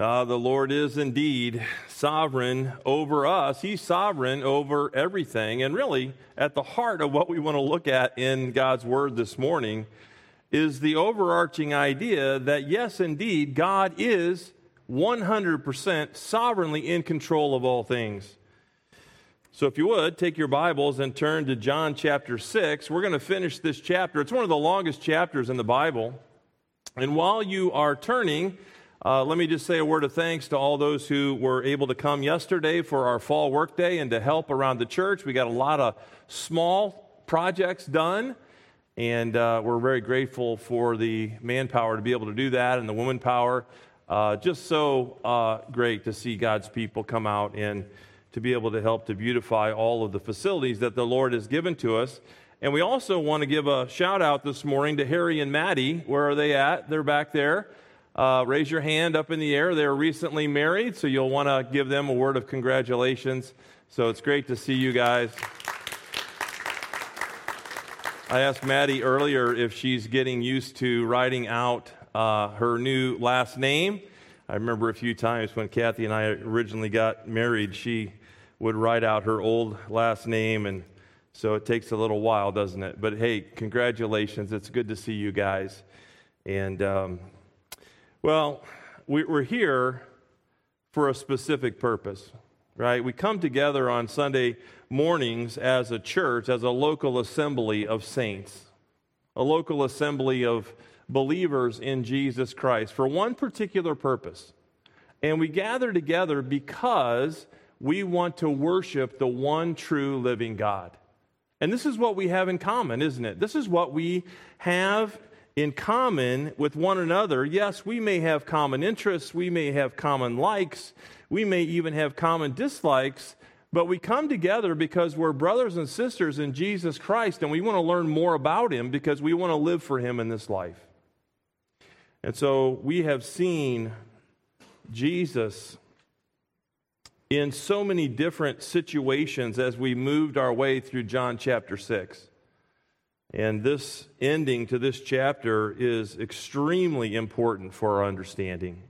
Uh, the Lord is indeed sovereign over us. He's sovereign over everything. And really, at the heart of what we want to look at in God's Word this morning is the overarching idea that, yes, indeed, God is 100% sovereignly in control of all things. So, if you would, take your Bibles and turn to John chapter 6. We're going to finish this chapter. It's one of the longest chapters in the Bible. And while you are turning, uh, let me just say a word of thanks to all those who were able to come yesterday for our fall workday and to help around the church. We got a lot of small projects done, and uh, we're very grateful for the manpower to be able to do that and the woman power. Uh, just so uh, great to see God's people come out and to be able to help to beautify all of the facilities that the Lord has given to us. And we also want to give a shout out this morning to Harry and Maddie. Where are they at? They're back there. Uh, raise your hand up in the air. They're recently married, so you'll want to give them a word of congratulations. So it's great to see you guys. I asked Maddie earlier if she's getting used to writing out uh, her new last name. I remember a few times when Kathy and I originally got married, she would write out her old last name, and so it takes a little while, doesn't it? But hey, congratulations. It's good to see you guys. And um, well, we're here for a specific purpose, right? We come together on Sunday mornings as a church, as a local assembly of saints, a local assembly of believers in Jesus Christ for one particular purpose. And we gather together because we want to worship the one true living God. And this is what we have in common, isn't it? This is what we have in common with one another. Yes, we may have common interests, we may have common likes, we may even have common dislikes, but we come together because we're brothers and sisters in Jesus Christ and we want to learn more about Him because we want to live for Him in this life. And so we have seen Jesus in so many different situations as we moved our way through John chapter 6. And this ending to this chapter is extremely important for our understanding.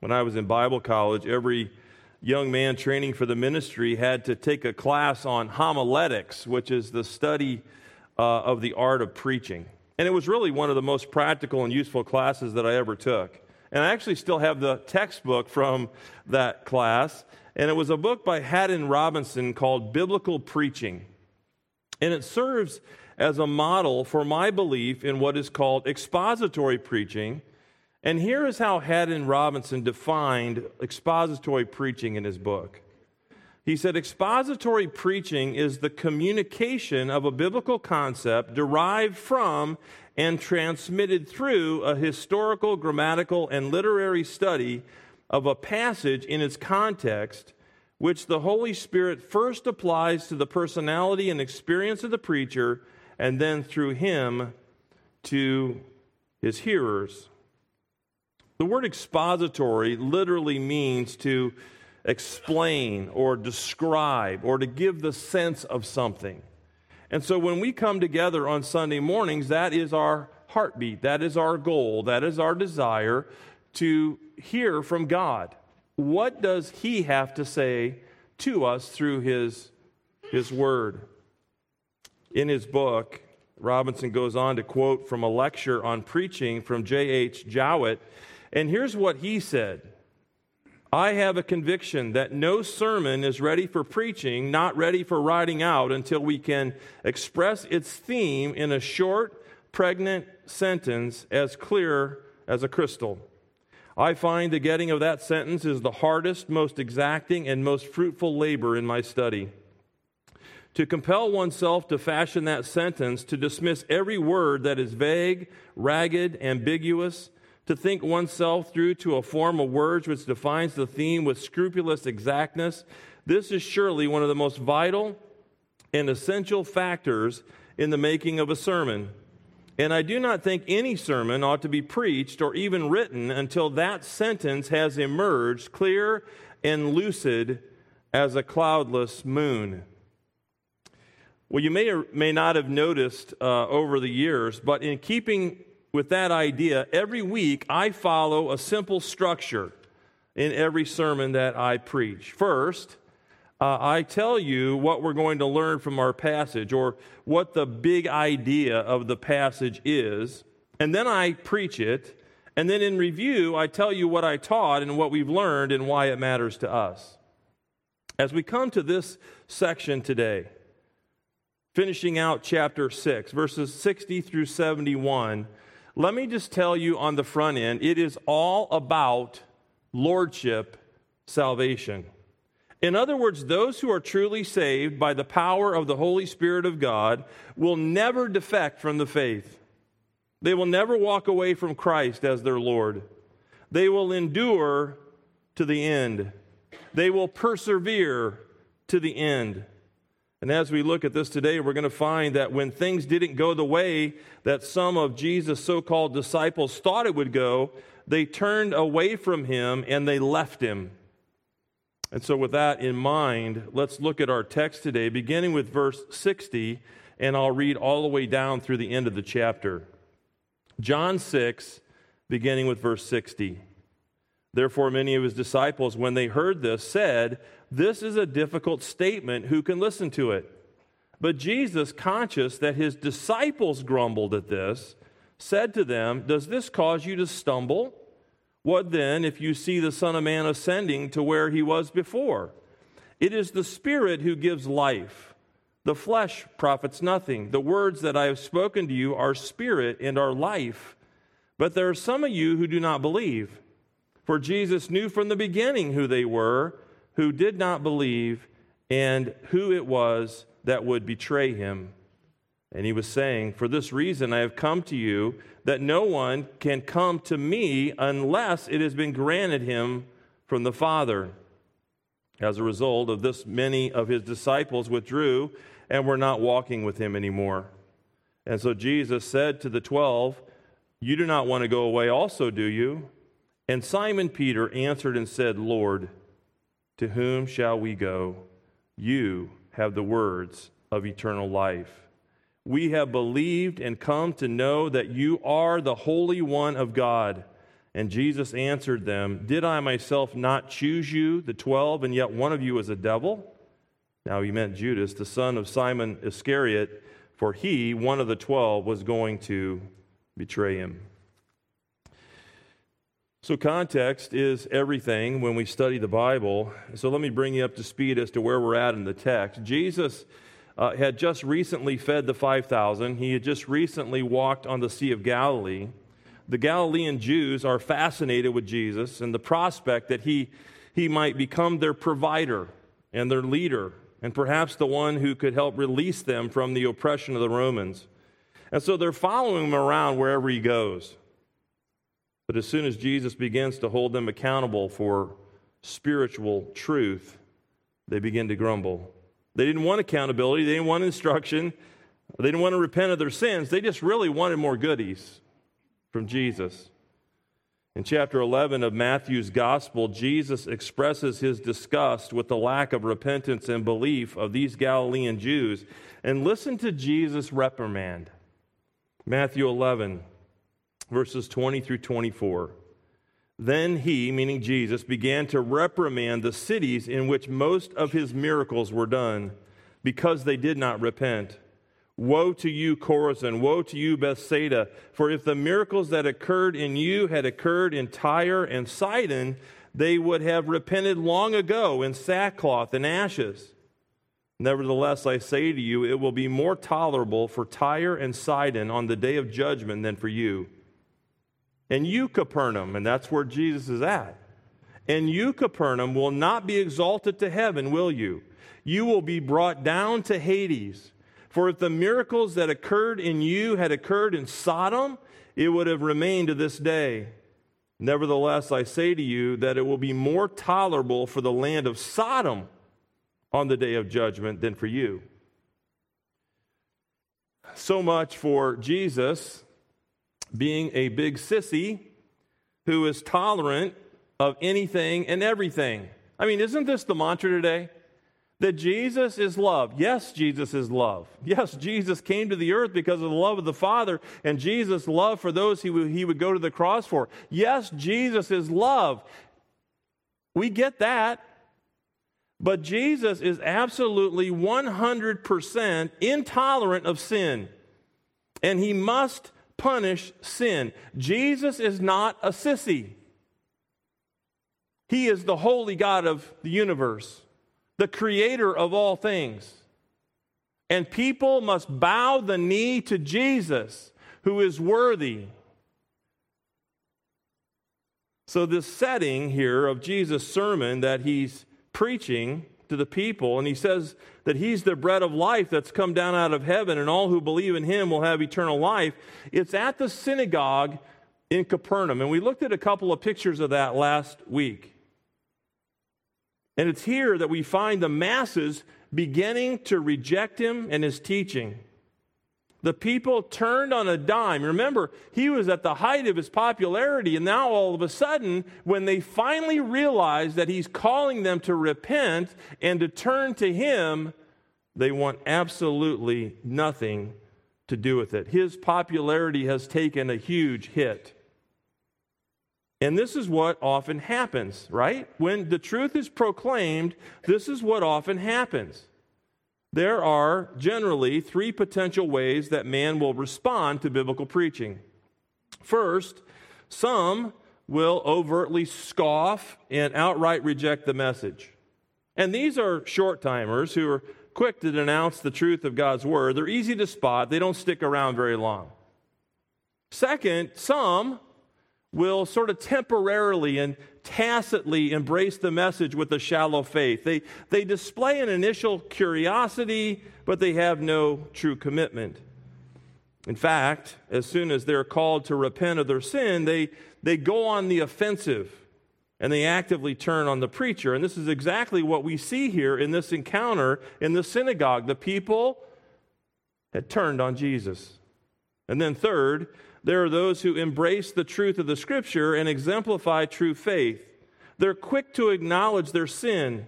When I was in Bible college, every young man training for the ministry had to take a class on homiletics, which is the study uh, of the art of preaching. And it was really one of the most practical and useful classes that I ever took. And I actually still have the textbook from that class. And it was a book by Haddon Robinson called Biblical Preaching. And it serves as a model for my belief in what is called expository preaching. And here is how Haddon Robinson defined expository preaching in his book. He said, Expository preaching is the communication of a biblical concept derived from and transmitted through a historical, grammatical, and literary study of a passage in its context, which the Holy Spirit first applies to the personality and experience of the preacher and then through him to his hearers. The word expository literally means to explain or describe or to give the sense of something. And so when we come together on Sunday mornings, that is our heartbeat, that is our goal, that is our desire to hear from God. What does He have to say to us through His, his Word? In his book, Robinson goes on to quote from a lecture on preaching from J.H. Jowett. And here's what he said I have a conviction that no sermon is ready for preaching, not ready for writing out, until we can express its theme in a short, pregnant sentence as clear as a crystal. I find the getting of that sentence is the hardest, most exacting, and most fruitful labor in my study to compel oneself to fashion that sentence, to dismiss every word that is vague, ragged, ambiguous, to think oneself through to a form of words which defines the theme with scrupulous exactness, this is surely one of the most vital and essential factors in the making of a sermon. And I do not think any sermon ought to be preached or even written until that sentence has emerged clear and lucid as a cloudless moon. Well, you may or may not have noticed uh, over the years, but in keeping with that idea, every week I follow a simple structure in every sermon that I preach. First, uh, I tell you what we're going to learn from our passage or what the big idea of the passage is, and then I preach it. And then in review, I tell you what I taught and what we've learned and why it matters to us. As we come to this section today, finishing out chapter 6, verses 60 through 71, let me just tell you on the front end it is all about lordship salvation. In other words, those who are truly saved by the power of the Holy Spirit of God will never defect from the faith. They will never walk away from Christ as their Lord. They will endure to the end. They will persevere to the end. And as we look at this today, we're going to find that when things didn't go the way that some of Jesus' so called disciples thought it would go, they turned away from him and they left him. And so, with that in mind, let's look at our text today, beginning with verse 60, and I'll read all the way down through the end of the chapter. John 6, beginning with verse 60. Therefore, many of his disciples, when they heard this, said, This is a difficult statement. Who can listen to it? But Jesus, conscious that his disciples grumbled at this, said to them, Does this cause you to stumble? What then if you see the Son of Man ascending to where he was before? It is the Spirit who gives life. The flesh profits nothing. The words that I have spoken to you are spirit and are life. But there are some of you who do not believe. For Jesus knew from the beginning who they were who did not believe and who it was that would betray him. And he was saying, For this reason I have come to you, that no one can come to me unless it has been granted him from the Father. As a result of this, many of his disciples withdrew and were not walking with him anymore. And so Jesus said to the twelve, You do not want to go away also, do you? And Simon Peter answered and said, Lord, to whom shall we go? You have the words of eternal life. We have believed and come to know that you are the Holy One of God. And Jesus answered them, Did I myself not choose you, the twelve, and yet one of you is a devil? Now he meant Judas, the son of Simon Iscariot, for he, one of the twelve, was going to betray him. So, context is everything when we study the Bible. So, let me bring you up to speed as to where we're at in the text. Jesus uh, had just recently fed the 5,000, he had just recently walked on the Sea of Galilee. The Galilean Jews are fascinated with Jesus and the prospect that he, he might become their provider and their leader, and perhaps the one who could help release them from the oppression of the Romans. And so they're following him around wherever he goes. But as soon as Jesus begins to hold them accountable for spiritual truth, they begin to grumble. They didn't want accountability, they didn't want instruction, they didn't want to repent of their sins. They just really wanted more goodies from Jesus. In chapter 11 of Matthew's gospel, Jesus expresses his disgust with the lack of repentance and belief of these Galilean Jews. And listen to Jesus' reprimand. Matthew 11, verses 20 through 24. Then he, meaning Jesus, began to reprimand the cities in which most of his miracles were done because they did not repent. Woe to you, Chorazin! Woe to you, Bethsaida! For if the miracles that occurred in you had occurred in Tyre and Sidon, they would have repented long ago in sackcloth and ashes. Nevertheless, I say to you, it will be more tolerable for Tyre and Sidon on the day of judgment than for you. And you, Capernaum, and that's where Jesus is at. And you, Capernaum, will not be exalted to heaven, will you? You will be brought down to Hades. For if the miracles that occurred in you had occurred in Sodom, it would have remained to this day. Nevertheless, I say to you that it will be more tolerable for the land of Sodom on the day of judgment than for you. So much for Jesus being a big sissy who is tolerant of anything and everything. I mean, isn't this the mantra today? That Jesus is love. Yes, Jesus is love. Yes, Jesus came to the earth because of the love of the Father and Jesus' love for those he would, he would go to the cross for. Yes, Jesus is love. We get that. But Jesus is absolutely 100% intolerant of sin. And he must punish sin. Jesus is not a sissy. He is the holy God of the universe, the creator of all things. And people must bow the knee to Jesus, who is worthy. So, this setting here of Jesus' sermon that he's preaching to the people, and he says that he's the bread of life that's come down out of heaven, and all who believe in him will have eternal life. It's at the synagogue in Capernaum. And we looked at a couple of pictures of that last week. And it's here that we find the masses beginning to reject him and his teaching. The people turned on a dime. Remember, he was at the height of his popularity, and now all of a sudden, when they finally realize that he's calling them to repent and to turn to him, they want absolutely nothing to do with it. His popularity has taken a huge hit. And this is what often happens, right? When the truth is proclaimed, this is what often happens. There are generally three potential ways that man will respond to biblical preaching. First, some will overtly scoff and outright reject the message. And these are short timers who are quick to denounce the truth of God's word. They're easy to spot, they don't stick around very long. Second, some will sort of temporarily and tacitly embrace the message with a shallow faith. They, they display an initial curiosity, but they have no true commitment. In fact, as soon as they're called to repent of their sin, they, they go on the offensive and they actively turn on the preacher. And this is exactly what we see here in this encounter in the synagogue. The people had turned on Jesus. And then, third, there are those who embrace the truth of the scripture and exemplify true faith. They're quick to acknowledge their sin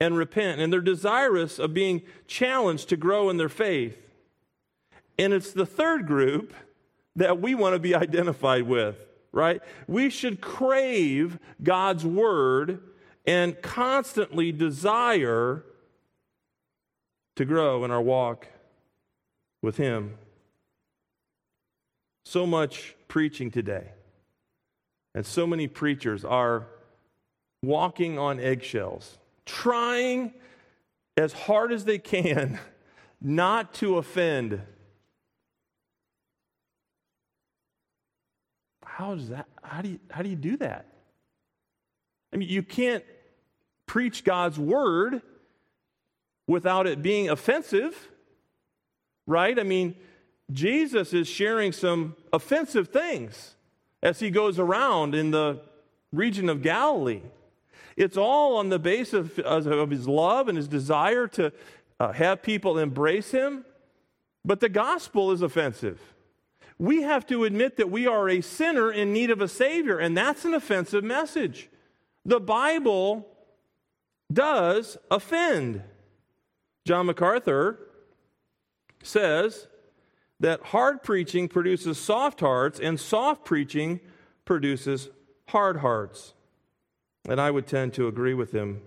and repent, and they're desirous of being challenged to grow in their faith. And it's the third group that we want to be identified with, right? We should crave God's word and constantly desire to grow in our walk with Him. So much preaching today, and so many preachers are walking on eggshells, trying as hard as they can not to offend. How does that how do you how do you do that? I mean, you can't preach God's word without it being offensive, right? I mean, Jesus is sharing some offensive things as he goes around in the region of Galilee. It's all on the basis of, of his love and his desire to uh, have people embrace him. But the gospel is offensive. We have to admit that we are a sinner in need of a Savior, and that's an offensive message. The Bible does offend. John MacArthur says that hard preaching produces soft hearts, and soft preaching produces hard hearts. And I would tend to agree with him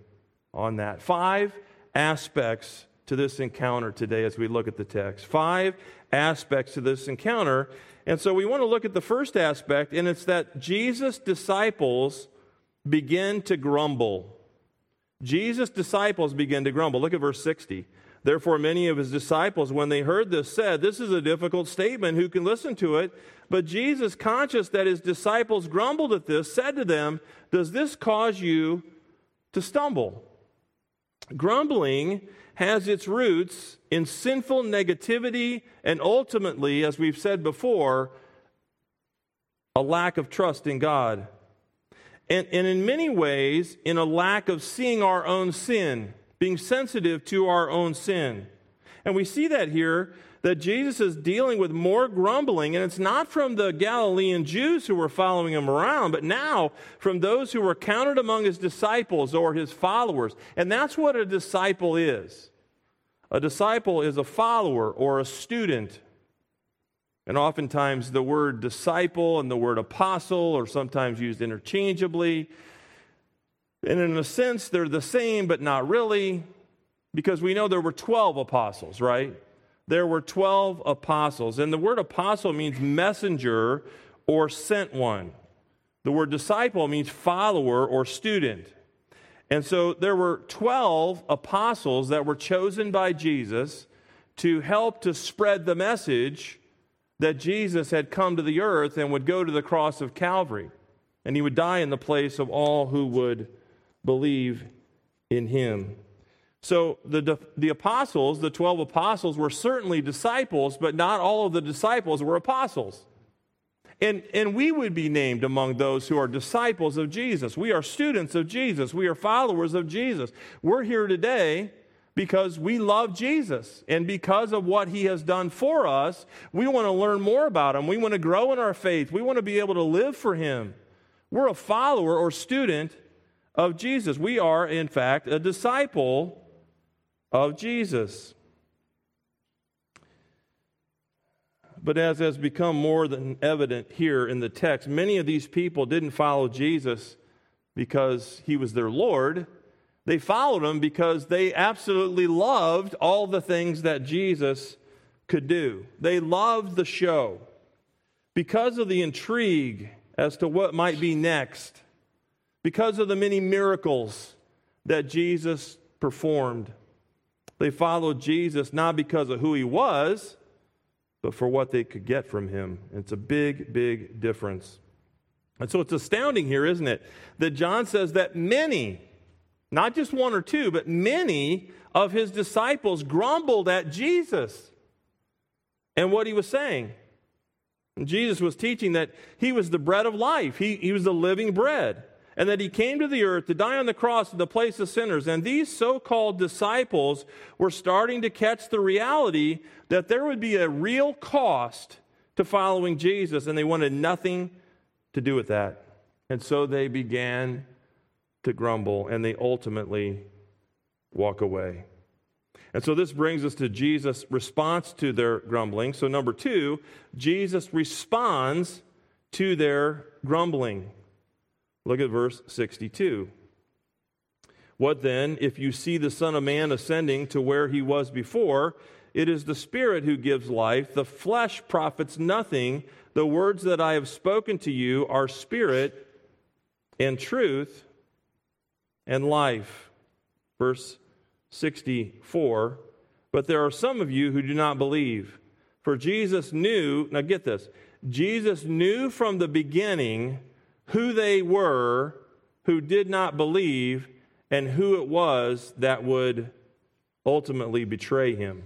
on that. Five aspects to this encounter today as we look at the text. Five aspects to this encounter. And so we want to look at the first aspect, and it's that Jesus' disciples begin to grumble. Jesus' disciples begin to grumble. Look at verse 60. Therefore, many of his disciples, when they heard this, said, This is a difficult statement. Who can listen to it? But Jesus, conscious that his disciples grumbled at this, said to them, Does this cause you to stumble? Grumbling has its roots in sinful negativity and ultimately, as we've said before, a lack of trust in God. And, and in many ways, in a lack of seeing our own sin being sensitive to our own sin. And we see that here that Jesus is dealing with more grumbling, and it's not from the Galilean Jews who were following him around, but now from those who were counted among his disciples or his followers. And that's what a disciple is. A disciple is a follower or a student. And oftentimes the word disciple and the word apostle are sometimes used interchangeably. And in a sense, they're the same, but not really, because we know there were 12 apostles, right? There were 12 apostles. And the word apostle means messenger or sent one. The word disciple means follower or student. And so there were 12 apostles that were chosen by Jesus to help to spread the message that Jesus had come to the earth and would go to the cross of Calvary. And he would die in the place of all who would believe in him. So the, the apostles, the 12 apostles, were certainly disciples, but not all of the disciples were apostles. And, and we would be named among those who are disciples of Jesus. We are students of Jesus. We are followers of Jesus. We're here today because we love Jesus. And because of what he has done for us, we want to learn more about him. We want to grow in our faith. We want to be able to live for him. We're a follower or student of Jesus. We are, in fact, a disciple of Jesus. But as has become more than evident here in the text, many of these people didn't follow Jesus because he was their Lord. They followed him because they absolutely loved all the things that Jesus could do. They loved the show. Because of the intrigue as to what might be next, because of the many miracles that Jesus performed, they followed Jesus not because of who he was, but for what they could get from him. It's a big, big difference. And so it's astounding here, isn't it? That John says that many, not just one or two, but many of his disciples grumbled at Jesus and what he was saying. And Jesus was teaching that he was the bread of life, he, he was the living bread and that he came to the earth to die on the cross in the place of sinners. And these so called disciples were starting to catch the reality that there would be a real cost to following Jesus, and they wanted nothing to do with that. And so they began to grumble, and they ultimately walk away. And so this brings us to Jesus' response to their grumbling. So, number two, Jesus responds to their grumbling. Look at verse 62. What then, if you see the Son of Man ascending to where he was before? It is the Spirit who gives life. The flesh profits nothing. The words that I have spoken to you are spirit and truth and life. Verse 64. But there are some of you who do not believe. For Jesus knew, now get this, Jesus knew from the beginning who they were who did not believe and who it was that would ultimately betray him.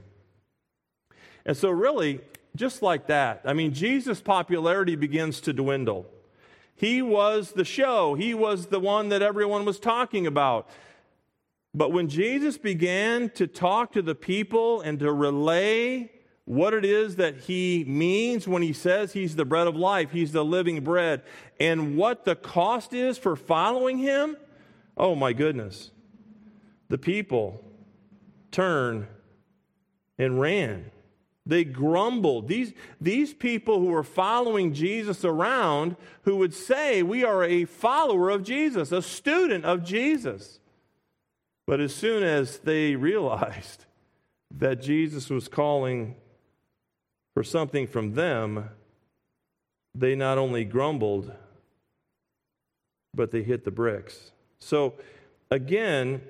And so, really, just like that, I mean, Jesus' popularity begins to dwindle. He was the show, he was the one that everyone was talking about. But when Jesus began to talk to the people and to relay what it is that he means when he says he's the bread of life, he's the living bread, and what the cost is for following him, oh my goodness. The people turned and ran. They grumbled. These, these people who were following Jesus around, who would say, We are a follower of Jesus, a student of Jesus. But as soon as they realized that Jesus was calling for something from them, they not only grumbled, but they hit the bricks. So, again,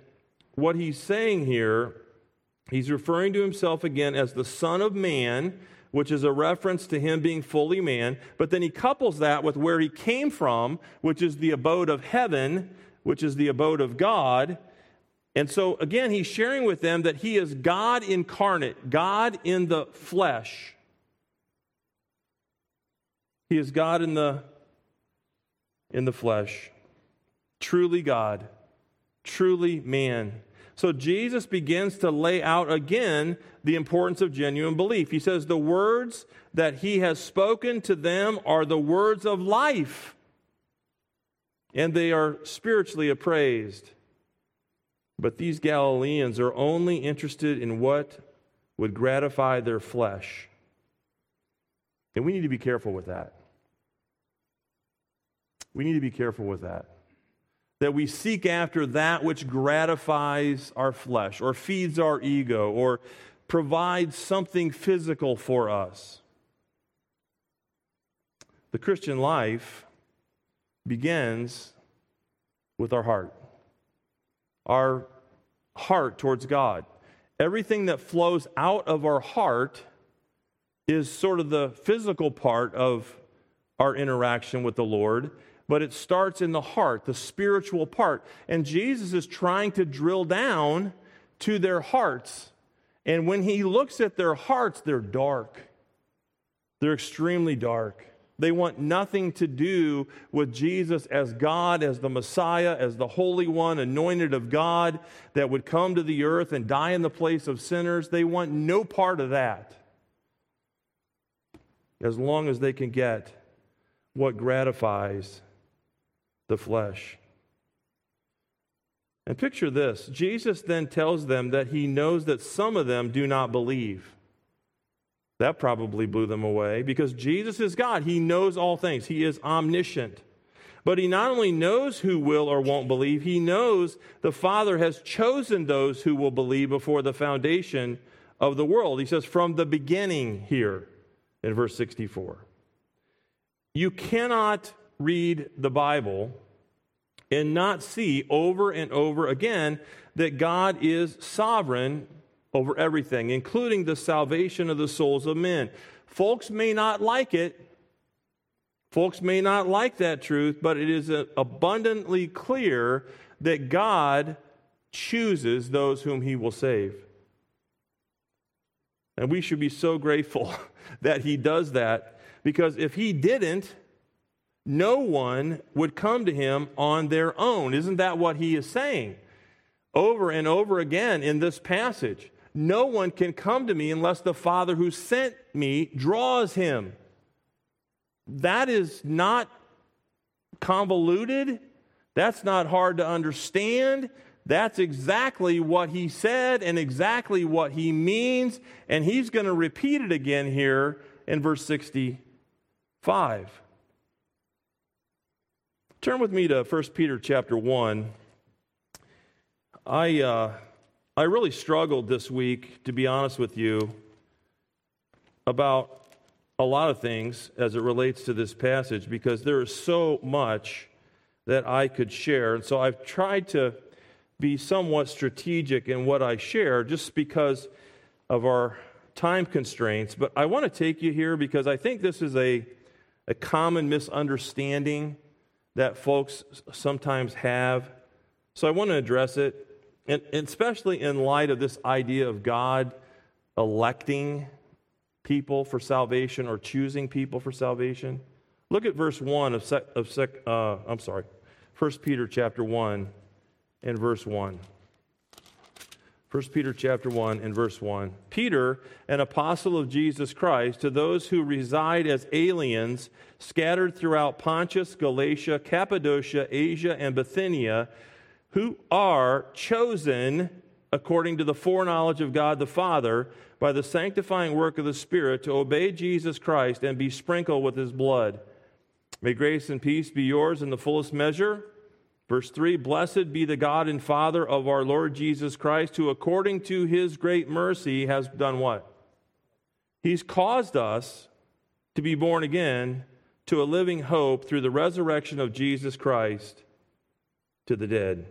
what he's saying here, he's referring to himself again as the Son of Man, which is a reference to him being fully man. But then he couples that with where he came from, which is the abode of heaven, which is the abode of God. And so, again, he's sharing with them that he is God incarnate, God in the flesh. He is God in the, in the flesh, truly God, truly man. So Jesus begins to lay out again the importance of genuine belief. He says, The words that he has spoken to them are the words of life, and they are spiritually appraised. But these Galileans are only interested in what would gratify their flesh. And we need to be careful with that. We need to be careful with that. that we seek after that which gratifies our flesh or feeds our ego or provides something physical for us. The Christian life begins with our heart, our heart towards God. Everything that flows out of our heart is sort of the physical part of our interaction with the Lord but it starts in the heart, the spiritual part. And Jesus is trying to drill down to their hearts. And when he looks at their hearts, they're dark. They're extremely dark. They want nothing to do with Jesus as God, as the Messiah, as the Holy One, anointed of God, that would come to the earth and die in the place of sinners. They want no part of that. As long as they can get what gratifies the flesh. And picture this Jesus then tells them that he knows that some of them do not believe. That probably blew them away because Jesus is God. He knows all things, He is omniscient. But He not only knows who will or won't believe, He knows the Father has chosen those who will believe before the foundation of the world. He says, from the beginning here in verse 64. You cannot read the Bible and not see over and over again that God is sovereign over everything, including the salvation of the souls of men. Folks may not like it. Folks may not like that truth, but it is abundantly clear that God chooses those whom he will save. And we should be so grateful that he does that because if he didn't, no one would come to him on their own. Isn't that what he is saying? Over and over again in this passage. No one can come to me unless the Father who sent me draws him. That is not convoluted. That's not hard to understand. That's exactly what he said and exactly what he means. And he's going to repeat it again here in verse 65. Turn with me to 1 Peter chapter 1. I, uh, I really struggled this week, to be honest with you, about a lot of things as it relates to this passage because there is so much that I could share. And so I've tried to be somewhat strategic in what I share just because of our time constraints. But I want to take you here because I think this is a, a common misunderstanding that folks sometimes have. So I want to address it, and especially in light of this idea of God electing people for salvation or choosing people for salvation. Look at verse 1 of, sec, of sec, uh, I'm sorry, 1 Peter chapter 1 and verse 1. 1 Peter chapter 1 and verse 1. Peter, an apostle of Jesus Christ, to those who reside as aliens scattered throughout Pontus, Galatia, Cappadocia, Asia, and Bithynia, who are chosen according to the foreknowledge of God the Father by the sanctifying work of the Spirit to obey Jesus Christ and be sprinkled with his blood. May grace and peace be yours in the fullest measure. Verse 3 Blessed be the God and Father of our Lord Jesus Christ, who according to his great mercy has done what? He's caused us to be born again to a living hope through the resurrection of Jesus Christ to the dead.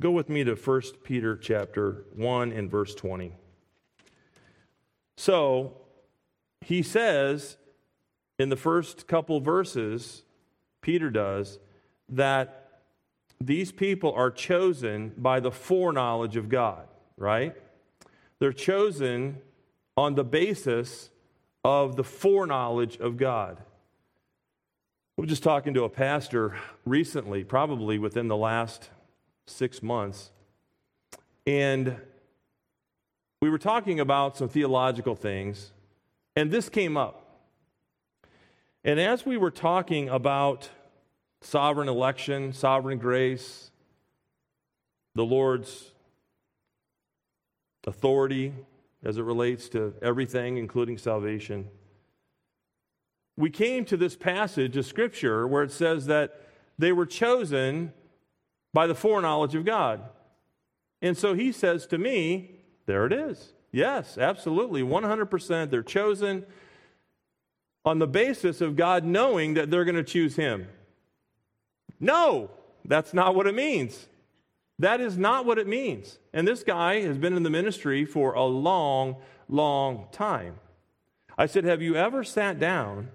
Go with me to 1 Peter chapter 1 and verse 20. So, he says in the first couple verses, Peter does, that these people are chosen by the foreknowledge of God, right? They're chosen on the basis of the foreknowledge of God. I was just talking to a pastor recently, probably within the last six months, and we were talking about some theological things, and this came up. And as we were talking about sovereign election, sovereign grace, the Lord's authority as it relates to everything, including salvation, we came to this passage of Scripture where it says that they were chosen by the foreknowledge of God. And so he says to me, there it is. Yes, absolutely. 100%. They're chosen on the basis of God knowing that they're going to choose him. No, that's not what it means. That is not what it means. And this guy has been in the ministry for a long, long time. I said, Have you ever sat down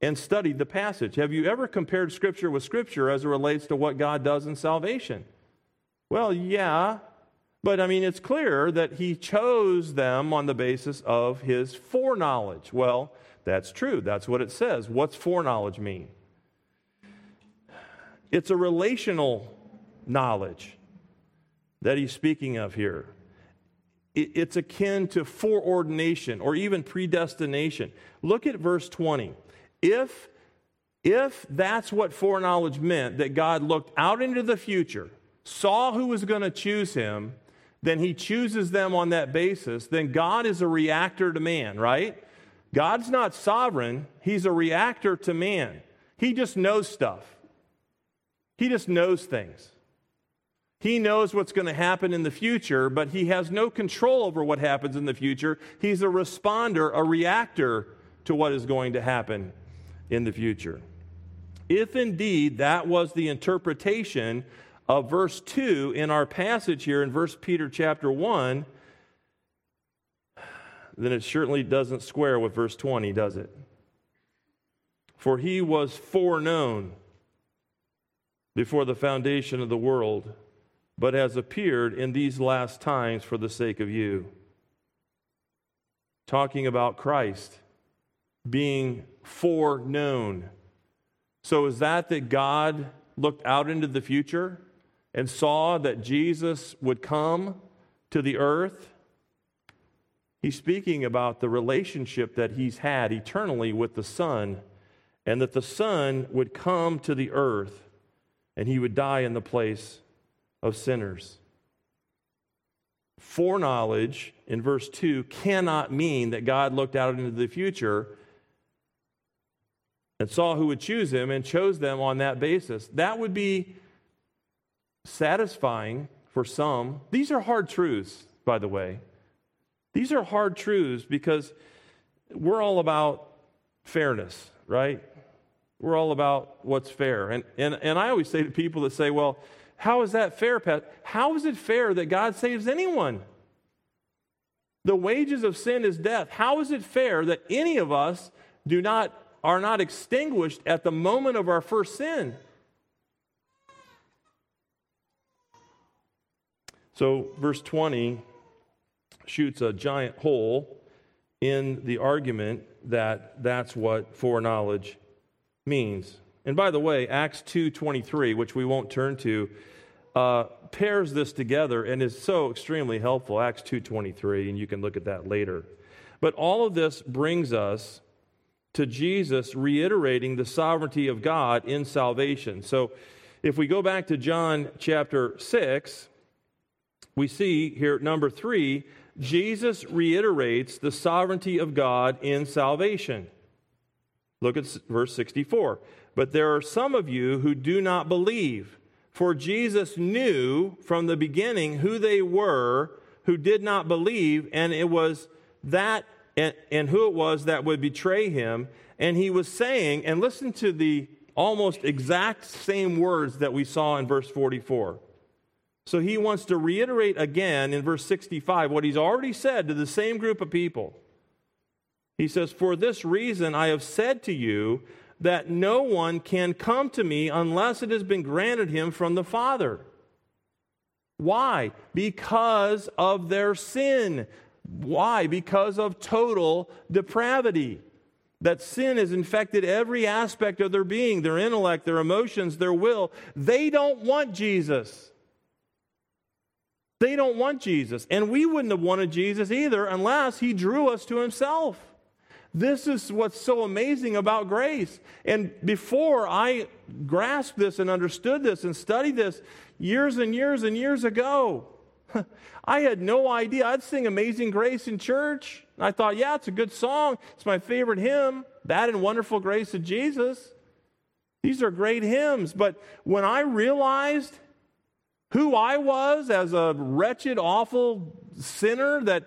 and studied the passage? Have you ever compared Scripture with Scripture as it relates to what God does in salvation? Well, yeah, but I mean, it's clear that he chose them on the basis of his foreknowledge. Well, that's true. That's what it says. What's foreknowledge mean? It's a relational knowledge that he's speaking of here. It's akin to foreordination or even predestination. Look at verse 20. If, if that's what foreknowledge meant, that God looked out into the future, saw who was going to choose him, then he chooses them on that basis, then God is a reactor to man, right? God's not sovereign, he's a reactor to man. He just knows stuff, he just knows things. He knows what's going to happen in the future, but he has no control over what happens in the future. He's a responder, a reactor to what is going to happen in the future. If indeed that was the interpretation of verse 2 in our passage here in verse Peter chapter 1, then it certainly doesn't square with verse 20, does it? For he was foreknown before the foundation of the world, but has appeared in these last times for the sake of you. Talking about Christ being foreknown. So, is that that God looked out into the future and saw that Jesus would come to the earth, he's speaking about the relationship that he's had eternally with the Son, and that the Son would come to the earth and he would die in the place of sinners. Foreknowledge in verse 2 cannot mean that God looked out into the future and saw who would choose him and chose them on that basis. That would be satisfying for some. These are hard truths, by the way. These are hard truths because we're all about fairness, right? We're all about what's fair. And, and, and I always say to people that say, well, how is that fair, Pat? How is it fair that God saves anyone? The wages of sin is death. How is it fair that any of us do not, are not extinguished at the moment of our first sin? So, verse 20 shoots a giant hole in the argument that that's what foreknowledge means. And by the way, Acts 2:23, which we won't turn to, uh, pairs this together and is so extremely helpful. Acts 2:23, and you can look at that later. But all of this brings us to Jesus reiterating the sovereignty of God in salvation. So, if we go back to John chapter 6, we see here, number three, Jesus reiterates the sovereignty of God in salvation. Look at verse 64. But there are some of you who do not believe, for Jesus knew from the beginning who they were who did not believe, and it was that and, and who it was that would betray him. And he was saying, and listen to the almost exact same words that we saw in verse 44. So he wants to reiterate again in verse 65 what he's already said to the same group of people. He says, For this reason I have said to you that no one can come to me unless it has been granted him from the Father. Why? Because of their sin. Why? Because of total depravity. That sin has infected every aspect of their being, their intellect, their emotions, their will. They don't want Jesus. They don't want Jesus. And we wouldn't have wanted Jesus either unless he drew us to himself. This is what's so amazing about grace. And before I grasped this and understood this and studied this years and years and years ago, I had no idea. I'd sing Amazing Grace in church. I thought, yeah, it's a good song. It's my favorite hymn. That and Wonderful Grace of Jesus. These are great hymns. But when I realized who I was as a wretched, awful sinner that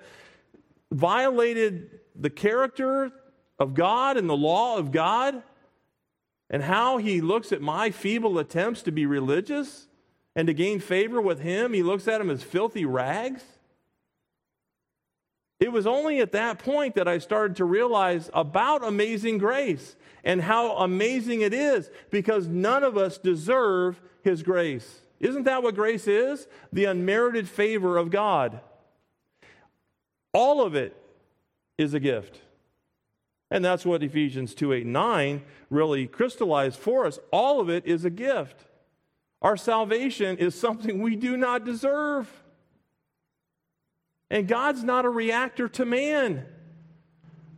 violated the character of God and the law of God, and how he looks at my feeble attempts to be religious and to gain favor with him, he looks at him as filthy rags. It was only at that point that I started to realize about amazing grace and how amazing it is because none of us deserve his grace. Isn't that what grace is? The unmerited favor of God. All of it is a gift. And that's what Ephesians 2 8 9 really crystallized for us. All of it is a gift. Our salvation is something we do not deserve. And God's not a reactor to man.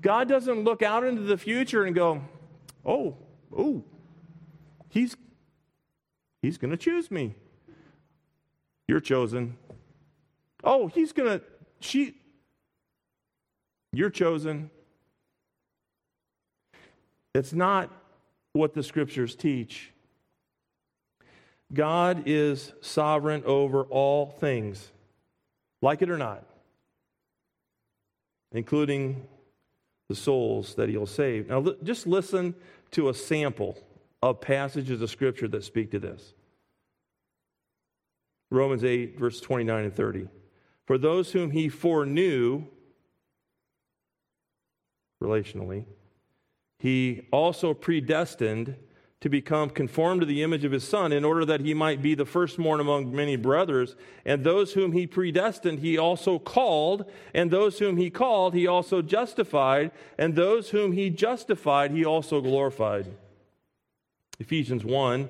God doesn't look out into the future and go, oh, oh, he's, he's going to choose me. You're chosen. Oh, he's going to, she, you're chosen. It's not what the scriptures teach. God is sovereign over all things, like it or not, including the souls that he'll save. Now, just listen to a sample of passages of scripture that speak to this. Romans 8, verse 29 and 30. For those whom he foreknew, relationally, he also predestined to become conformed to the image of his son in order that he might be the firstborn among many brothers. And those whom he predestined he also called. And those whom he called he also justified. And those whom he justified he also glorified. Ephesians 1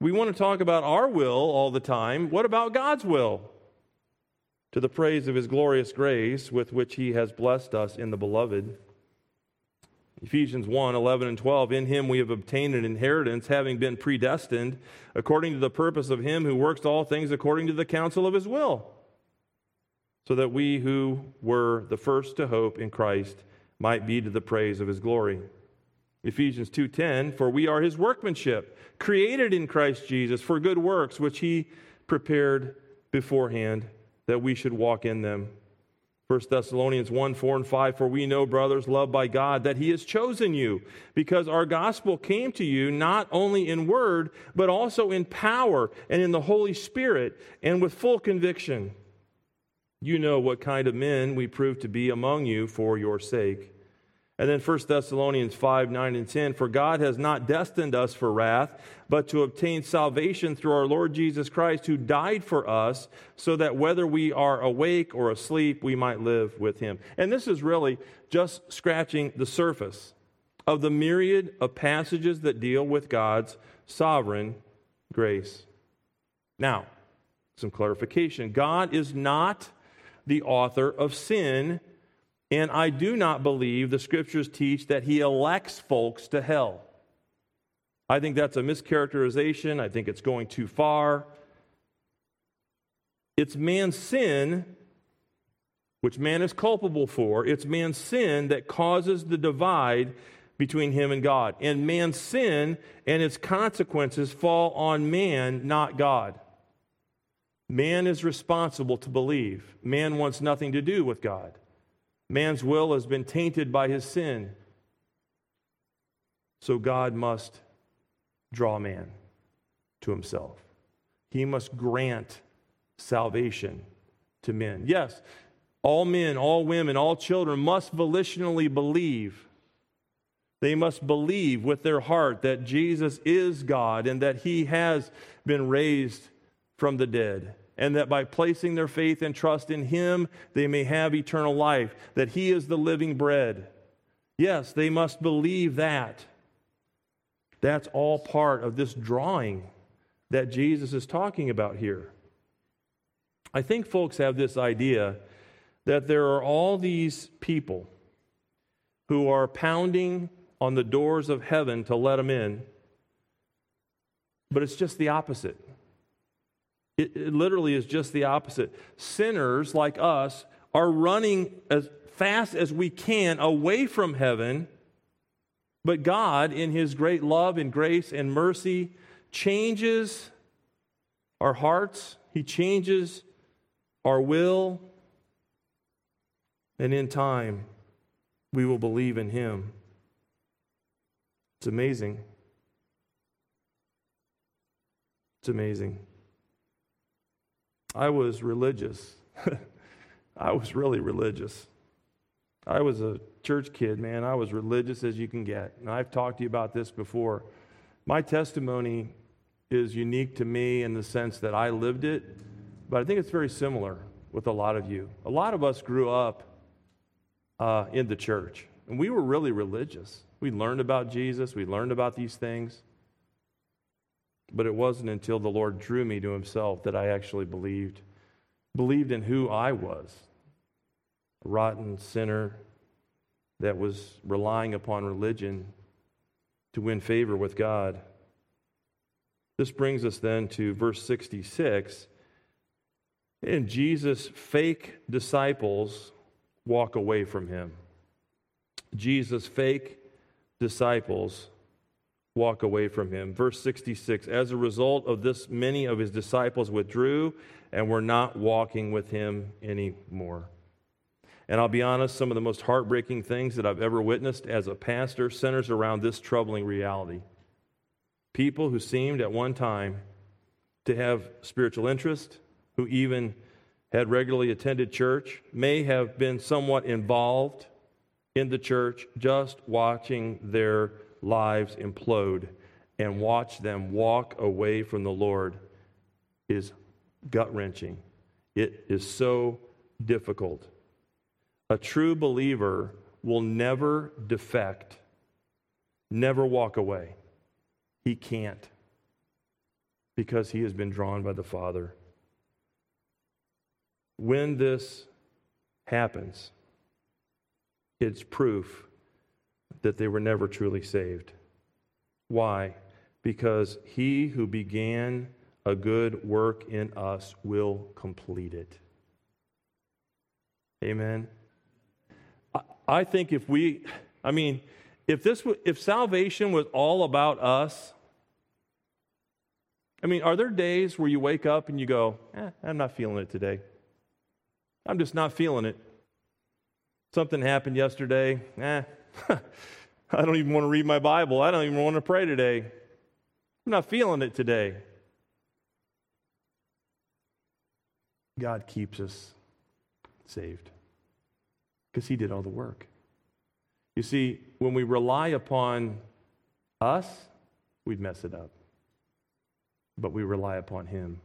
We want to talk about our will all the time. What about God's will? To the praise of his glorious grace with which he has blessed us in the beloved. Ephesians 1 11 and 12. In him we have obtained an inheritance, having been predestined according to the purpose of him who works all things according to the counsel of his will, so that we who were the first to hope in Christ might be to the praise of his glory. Ephesians 2:10 For we are his workmanship created in Christ Jesus for good works which he prepared beforehand that we should walk in them 1 Thessalonians 1 4 and 5 For we know, brothers, loved by God, that He has chosen you, because our gospel came to you not only in word, but also in power and in the Holy Spirit and with full conviction. You know what kind of men we proved to be among you for your sake. And then 1 Thessalonians 5 9 and 10 For God has not destined us for wrath, but to obtain salvation through our Lord Jesus Christ, who died for us, so that whether we are awake or asleep, we might live with him. And this is really just scratching the surface of the myriad of passages that deal with God's sovereign grace. Now, some clarification God is not the author of sin and I do not believe the scriptures teach that he elects folks to hell. I think that's a mischaracterization. I think it's going too far. It's man's sin, which man is culpable for. It's man's sin that causes the divide between him and God. And man's sin and its consequences fall on man, not God. Man is responsible to believe. Man wants nothing to do with God. Man's will has been tainted by his sin. So God must draw man to himself. He must grant salvation to men. Yes, all men, all women, all children must volitionally believe. They must believe with their heart that Jesus is God and that he has been raised from the dead and that by placing their faith and trust in Him, they may have eternal life, that He is the living bread. Yes, they must believe that. That's all part of this drawing that Jesus is talking about here. I think folks have this idea that there are all these people who are pounding on the doors of heaven to let them in, but it's just the opposite. It, it, literally is just the opposite. Sinners like us are running as fast as we can away from heaven, but God, in His great love and grace and mercy, changes our hearts, He changes our will, and in time, we will believe in Him. It's amazing. It's amazing. I was religious. I was really religious. I was a church kid, man. I was religious as you can get. And I've talked to you about this before. My testimony is unique to me in the sense that I lived it, but I think it's very similar with a lot of you. A lot of us grew up uh, in the church, and we were really religious. We learned about Jesus, we learned about these things. But it wasn't until the Lord drew me to Himself that I actually believed, believed in who I was a rotten sinner that was relying upon religion to win favor with God. This brings us then to verse 66. And Jesus' fake disciples walk away from him. Jesus' fake disciples walk away from him. Verse 66 As a result of this, many of his disciples withdrew and were not walking with him anymore. And I'll be honest, some of the most heartbreaking things that I've ever witnessed as a pastor centers around this troubling reality. People who seemed at one time to have spiritual interest, who even had regularly attended church, may have been somewhat involved in the church, just watching their lives implode and watch them walk away from the Lord is gut wrenching. It is so difficult. A true believer will never defect, never walk away. He can't because he has been drawn by the Father. When this happens, it's proof that they were never truly saved. Why? Because he who began a good work in us will complete it. Amen. I think if we, I mean, if this, if salvation was all about us, I mean, are there days where you wake up and you go, eh, I'm not feeling it today? I'm just not feeling it. Something happened yesterday. Eh, I don't even want to read my Bible. I don't even want to pray today. I'm not feeling it today. God keeps us saved because He did all the work. You see, when we rely upon us, we'd mess it up. But we rely upon Him.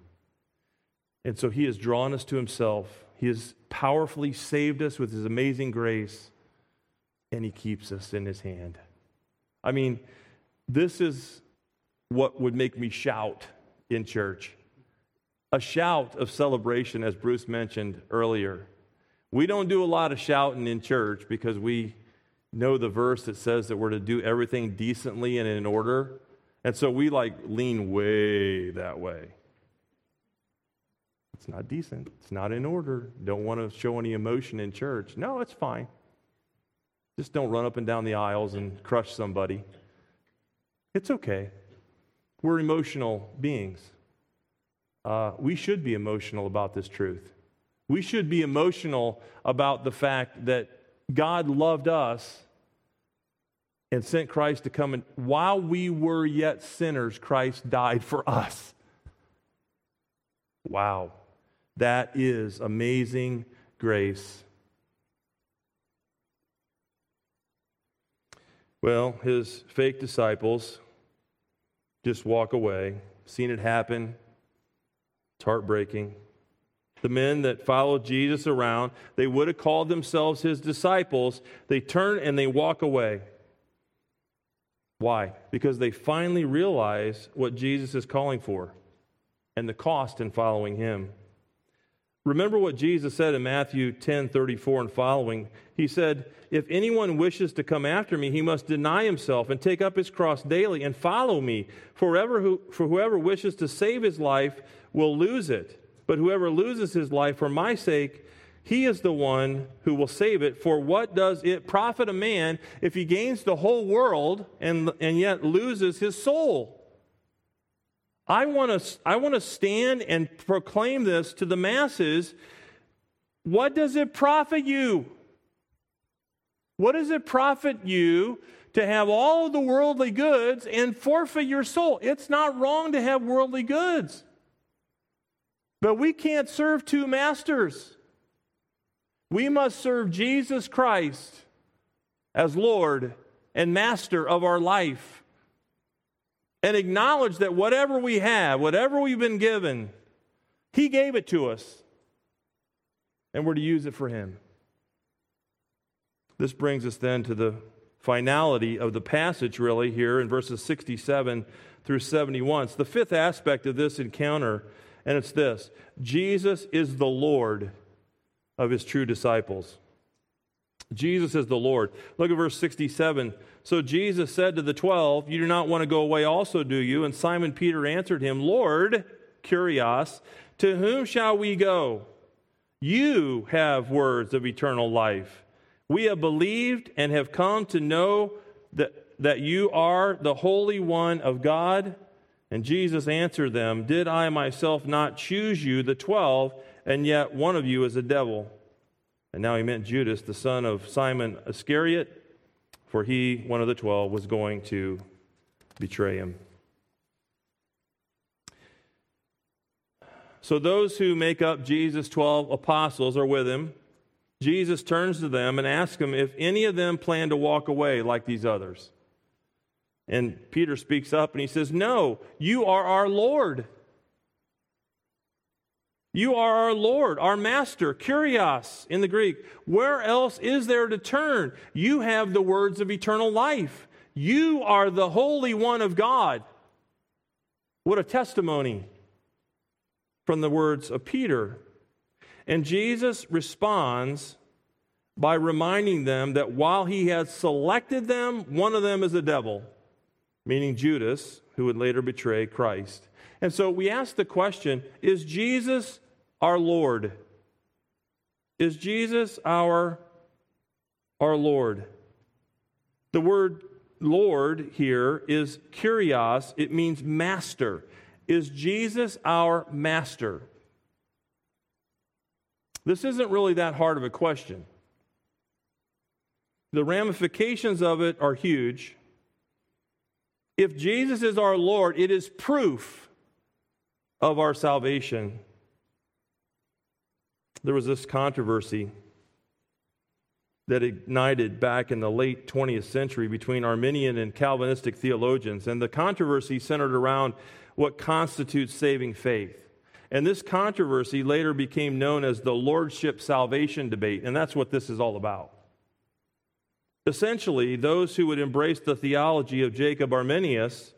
And so He has drawn us to Himself. He has powerfully saved us with His amazing grace and he keeps us in his hand. I mean, this is what would make me shout in church a shout of celebration, as Bruce mentioned earlier. We don't do a lot of shouting in church because we know the verse that says that we're to do everything decently and in order. And so we like lean way that way. It's not decent. It's not in order. Don't want to show any emotion in church. No, it's fine. Just don't run up and down the aisles and crush somebody. It's okay. We're emotional beings. Uh, we should be emotional about this truth. We should be emotional about the fact that God loved us and sent Christ to come and while we were yet sinners, Christ died for us. Wow. That is amazing grace. Well, his fake disciples just walk away. Seen it happen. It's heartbreaking. The men that followed Jesus around, they would have called themselves his disciples. They turn and they walk away. Why? Because they finally realize what Jesus is calling for and the cost in following him. Remember what Jesus said in Matthew 10 34 and following. He said, If anyone wishes to come after me, he must deny himself and take up his cross daily and follow me. For whoever, who, for whoever wishes to save his life will lose it. But whoever loses his life for my sake, he is the one who will save it. For what does it profit a man if he gains the whole world and, and yet loses his soul? I want to I want to stand and proclaim this to the masses. What does it profit you? What does it profit you to have all the worldly goods and forfeit your soul? It's not wrong to have worldly goods. But we can't serve two masters. We must serve Jesus Christ as Lord and Master of our life and acknowledge that whatever we have, whatever we've been given, He gave it to us. And we're to use it for Him. This brings us then to the finality of the passage, really, here in verses 67 through 71. It's the fifth aspect of this encounter, and it's this Jesus is the Lord of His true disciples. Jesus is the Lord. Look at verse 67. So Jesus said to the twelve, You do not want to go away also, do you? And Simon Peter answered him, Lord, Kurios, to whom shall we go? You have words of eternal life. We have believed and have come to know that, that you are the Holy One of God. And Jesus answered them, Did I myself not choose you, the twelve, and yet one of you is a devil? And now he meant Judas, the son of Simon Iscariot, for he, one of the twelve, was going to betray him. So those who make up Jesus' 12 apostles are with him. Jesus turns to them and asks them if any of them plan to walk away like these others. And Peter speaks up and he says, No, you are our Lord. You are our Lord, our Master, Kurios in the Greek. Where else is there to turn? You have the words of eternal life. You are the Holy One of God. What a testimony from the words of Peter. And Jesus responds by reminding them that while he has selected them, one of them is a devil, meaning Judas, who would later betray Christ. And so we ask the question is Jesus our Lord? Is Jesus our, our Lord? The word Lord here is kurios, it means master. Is Jesus our master? This isn't really that hard of a question. The ramifications of it are huge. If Jesus is our Lord, it is proof of our salvation there was this controversy that ignited back in the late 20th century between Arminian and Calvinistic theologians. And the controversy centered around what constitutes saving faith. And this controversy later became known as the Lordship Salvation debate. And that's what this is all about. Essentially, those who would embrace the theology of Jacob Arminius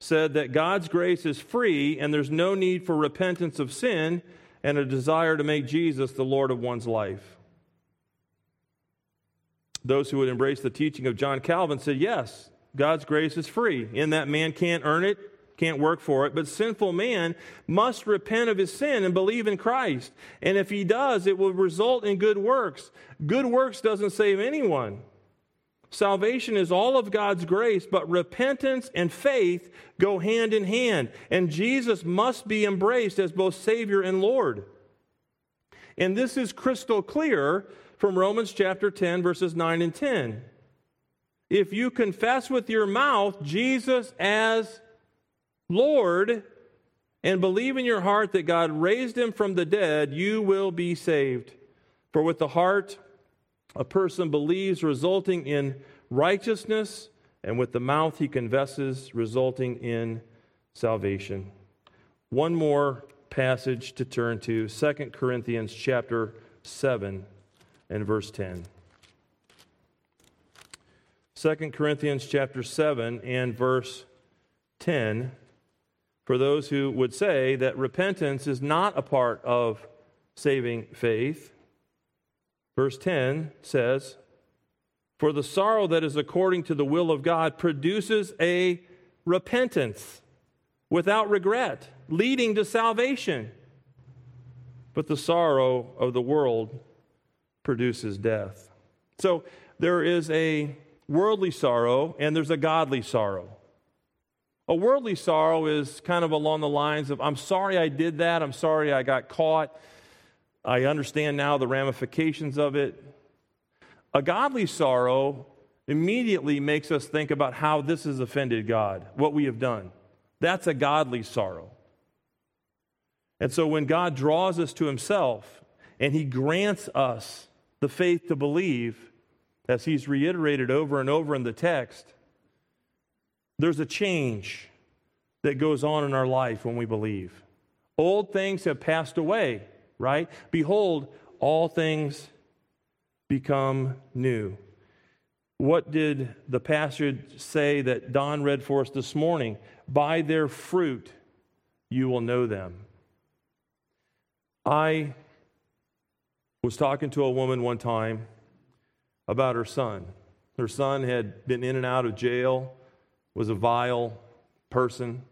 said that God's grace is free and there's no need for repentance of sin and a desire to make Jesus the Lord of one's life. Those who would embrace the teaching of John Calvin said, yes, God's grace is free, in that man can't earn it, can't work for it, but sinful man must repent of his sin and believe in Christ. And if he does, it will result in good works. Good works doesn't save anyone. Salvation is all of God's grace, but repentance and faith go hand in hand, and Jesus must be embraced as both Savior and Lord. And this is crystal clear from Romans chapter 10, verses 9 and 10. If you confess with your mouth Jesus as Lord and believe in your heart that God raised him from the dead, you will be saved. For with the heart, a person believes, resulting in righteousness, and with the mouth he confesses, resulting in salvation. One more passage to turn to 2 Corinthians chapter 7 and verse 10. 2 Corinthians chapter 7 and verse 10 for those who would say that repentance is not a part of saving faith. Verse 10 says, For the sorrow that is according to the will of God produces a repentance without regret, leading to salvation. But the sorrow of the world produces death. So there is a worldly sorrow and there's a godly sorrow. A worldly sorrow is kind of along the lines of, I'm sorry I did that. I'm sorry I got caught. I understand now the ramifications of it. A godly sorrow immediately makes us think about how this has offended God, what we have done. That's a godly sorrow. And so when God draws us to himself and he grants us the faith to believe, as he's reiterated over and over in the text, there's a change that goes on in our life when we believe. Old things have passed away, right? Behold, all things become new. What did the passage say that Don read for us this morning? By their fruit you will know them. I was talking to a woman one time about her son. Her son had been in and out of jail, was a vile person,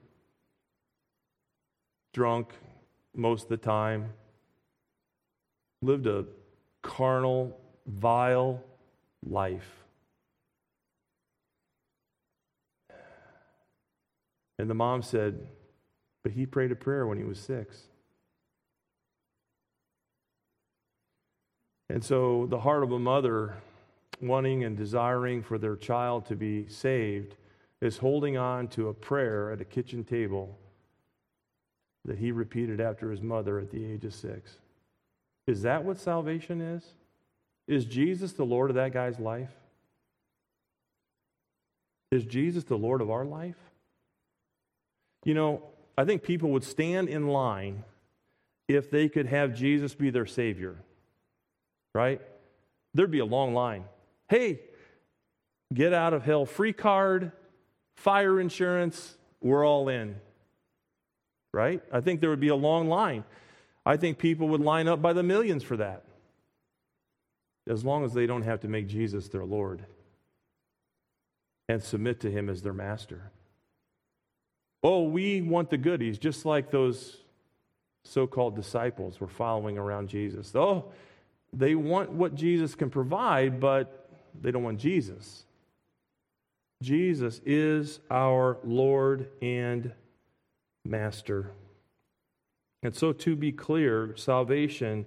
drunk most of the time, lived a carnal, vile life. And the mom said, But he prayed a prayer when he was six. And so the heart of a mother wanting and desiring for their child to be saved is holding on to a prayer at a kitchen table that he repeated after his mother at the age of six. Is that what salvation is? Is Jesus the Lord of that guy's life? Is Jesus the Lord of our life? You know, I think people would stand in line if they could have Jesus be their Savior, right? There'd be a long line. Hey, get out of hell free card, fire insurance, we're all in. Right? I think there would be a long line. I think people would line up by the millions for that. As long as they don't have to make Jesus their Lord and submit to him as their master. Oh, we want the goodies, just like those so called disciples were following around Jesus. Oh, they want what Jesus can provide, but they don't want Jesus. Jesus is our Lord and Master. And so, to be clear, salvation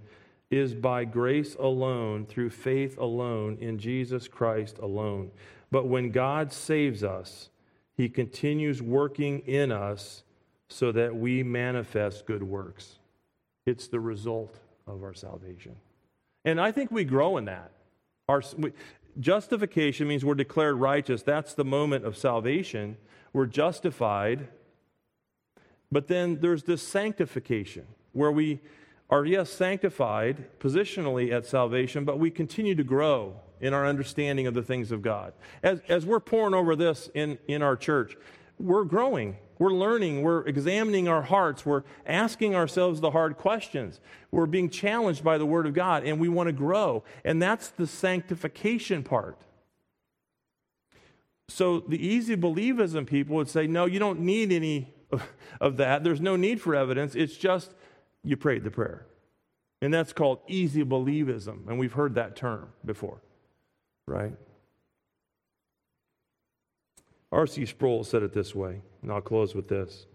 is by grace alone, through faith alone, in Jesus Christ alone. But when God saves us, he continues working in us so that we manifest good works. It's the result of our salvation. And I think we grow in that. Our, we, Justification means we're declared righteous. That's the moment of salvation. We're justified. But then there's this sanctification where we are, yes, sanctified positionally at salvation, but we continue to grow in our understanding of the things of God. As, as we're pouring over this in, in our church, we're growing. We're learning, we're examining our hearts, we're asking ourselves the hard questions. We're being challenged by the Word of God, and we want to grow. And that's the sanctification part. So the easy believism people would say, no, you don't need any of that. There's no need for evidence. It's just you prayed the prayer. And that's called easy believism. And we've heard that term before, right? R.C. Sproul said it this way, and I'll close with this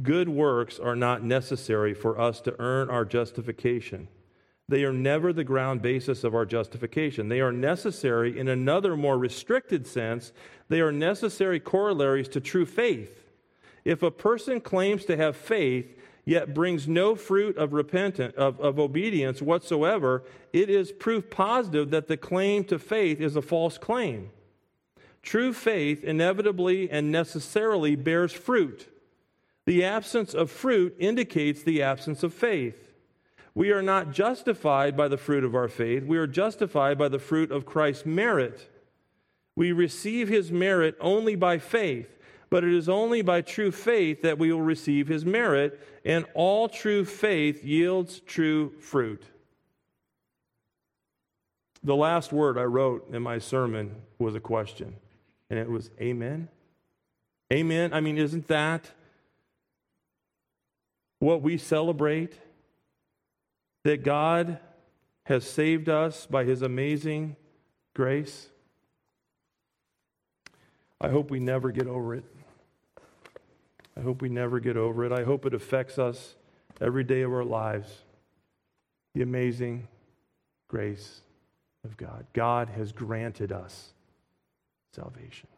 Good works are not necessary for us to earn our justification. They are never the ground basis of our justification. They are necessary in another more restricted sense. They are necessary corollaries to true faith. If a person claims to have faith, yet brings no fruit of repentance of, of obedience whatsoever, it is proof positive that the claim to faith is a false claim. True faith inevitably and necessarily bears fruit. The absence of fruit indicates the absence of faith. We are not justified by the fruit of our faith, we are justified by the fruit of Christ's merit. We receive his merit only by faith, but it is only by true faith that we will receive his merit, and all true faith yields true fruit. The last word I wrote in my sermon was a question, and it was Amen. Amen. I mean, isn't that what we celebrate? That God has saved us by his amazing grace? I hope we never get over it. I hope we never get over it. I hope it affects us every day of our lives. The amazing grace of God. God has granted us salvation.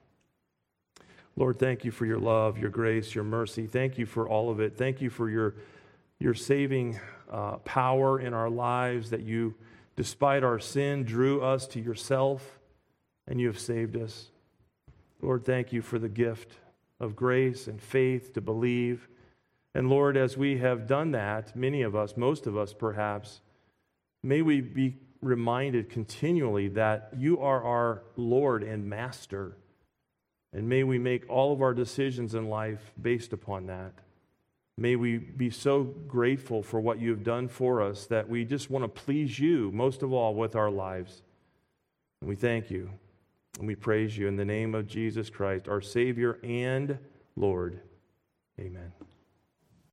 Lord, thank you for your love, your grace, your mercy. Thank you for all of it. Thank you for your, your saving uh, power in our lives that you, despite our sin, drew us to yourself and you have saved us. Lord, thank you for the gift of grace and faith to believe. And Lord, as we have done that, many of us, most of us perhaps, may we be reminded continually that you are our Lord and Master. And may we make all of our decisions in life based upon that. May we be so grateful for what you have done for us that we just want to please you most of all with our lives. And we thank you and we praise you in the name of Jesus Christ, our Savior and Lord. Amen.